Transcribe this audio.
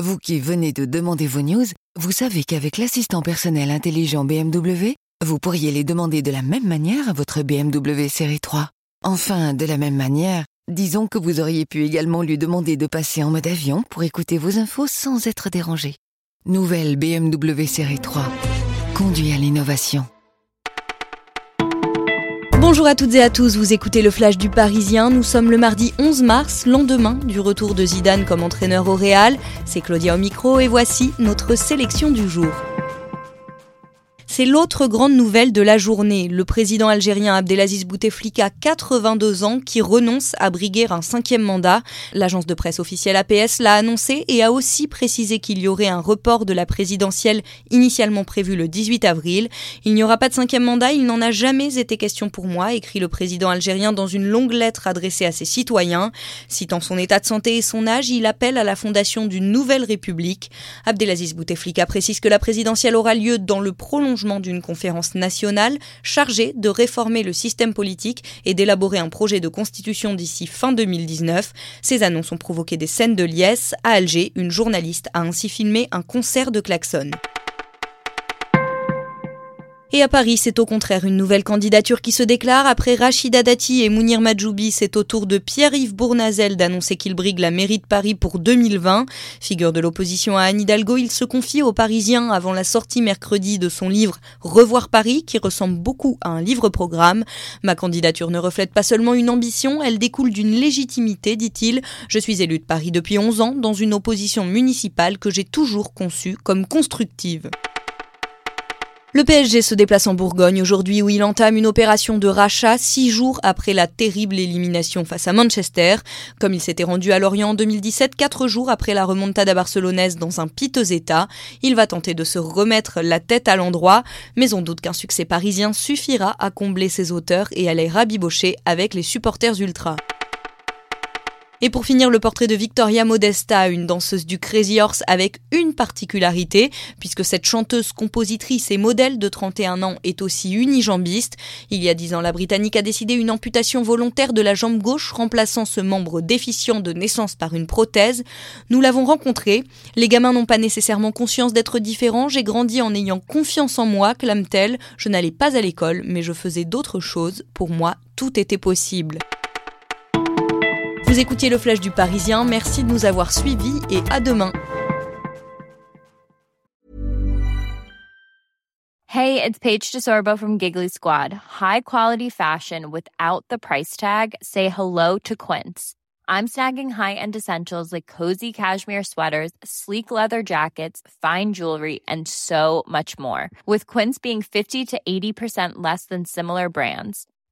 Vous qui venez de demander vos news, vous savez qu'avec l'assistant personnel intelligent BMW, vous pourriez les demander de la même manière à votre BMW série 3. Enfin, de la même manière, disons que vous auriez pu également lui demander de passer en mode avion pour écouter vos infos sans être dérangé. Nouvelle BMW série 3. Conduit à l'innovation. Bonjour à toutes et à tous, vous écoutez le Flash du Parisien. Nous sommes le mardi 11 mars, lendemain du retour de Zidane comme entraîneur au Real. C'est Claudia au micro et voici notre sélection du jour. C'est l'autre grande nouvelle de la journée. Le président algérien Abdelaziz Bouteflika, 82 ans, qui renonce à briguer un cinquième mandat. L'agence de presse officielle APS l'a annoncé et a aussi précisé qu'il y aurait un report de la présidentielle initialement prévu le 18 avril. Il n'y aura pas de cinquième mandat, il n'en a jamais été question pour moi, écrit le président algérien dans une longue lettre adressée à ses citoyens. Citant son état de santé et son âge, il appelle à la fondation d'une nouvelle république. Abdelaziz Bouteflika précise que la présidentielle aura lieu dans le prolongement d'une conférence nationale chargée de réformer le système politique et d'élaborer un projet de constitution d'ici fin 2019. Ces annonces ont provoqué des scènes de liesse. À Alger, une journaliste a ainsi filmé un concert de klaxons. Et à Paris, c'est au contraire une nouvelle candidature qui se déclare. Après Rachida Dati et Mounir Majoubi, c'est au tour de Pierre-Yves Bournazel d'annoncer qu'il brigue la mairie de Paris pour 2020. Figure de l'opposition à Anne Hidalgo, il se confie aux Parisiens avant la sortie mercredi de son livre Revoir Paris, qui ressemble beaucoup à un livre-programme. Ma candidature ne reflète pas seulement une ambition, elle découle d'une légitimité, dit-il. Je suis élu de Paris depuis 11 ans dans une opposition municipale que j'ai toujours conçue comme constructive. Le PSG se déplace en Bourgogne aujourd'hui où il entame une opération de rachat six jours après la terrible élimination face à Manchester. Comme il s'était rendu à Lorient en 2017, quatre jours après la remontada barcelonaise dans un piteux état, il va tenter de se remettre la tête à l'endroit, mais on doute qu'un succès parisien suffira à combler ses auteurs et à les rabibocher avec les supporters ultras. Et pour finir, le portrait de Victoria Modesta, une danseuse du Crazy Horse avec une particularité, puisque cette chanteuse, compositrice et modèle de 31 ans est aussi unijambiste. Il y a 10 ans, la Britannique a décidé une amputation volontaire de la jambe gauche, remplaçant ce membre déficient de naissance par une prothèse. Nous l'avons rencontrée. Les gamins n'ont pas nécessairement conscience d'être différents. J'ai grandi en ayant confiance en moi, clame-t-elle. Je n'allais pas à l'école, mais je faisais d'autres choses. Pour moi, tout était possible. Vous écoutiez le Flash du Parisien, merci de nous avoir suivis et à demain. Hey, it's Paige DeSorbo from Giggly Squad. High quality fashion without the price tag. Say hello to Quince. I'm snagging high-end essentials like cozy cashmere sweaters, sleek leather jackets, fine jewelry, and so much more. With Quince being 50 to 80% less than similar brands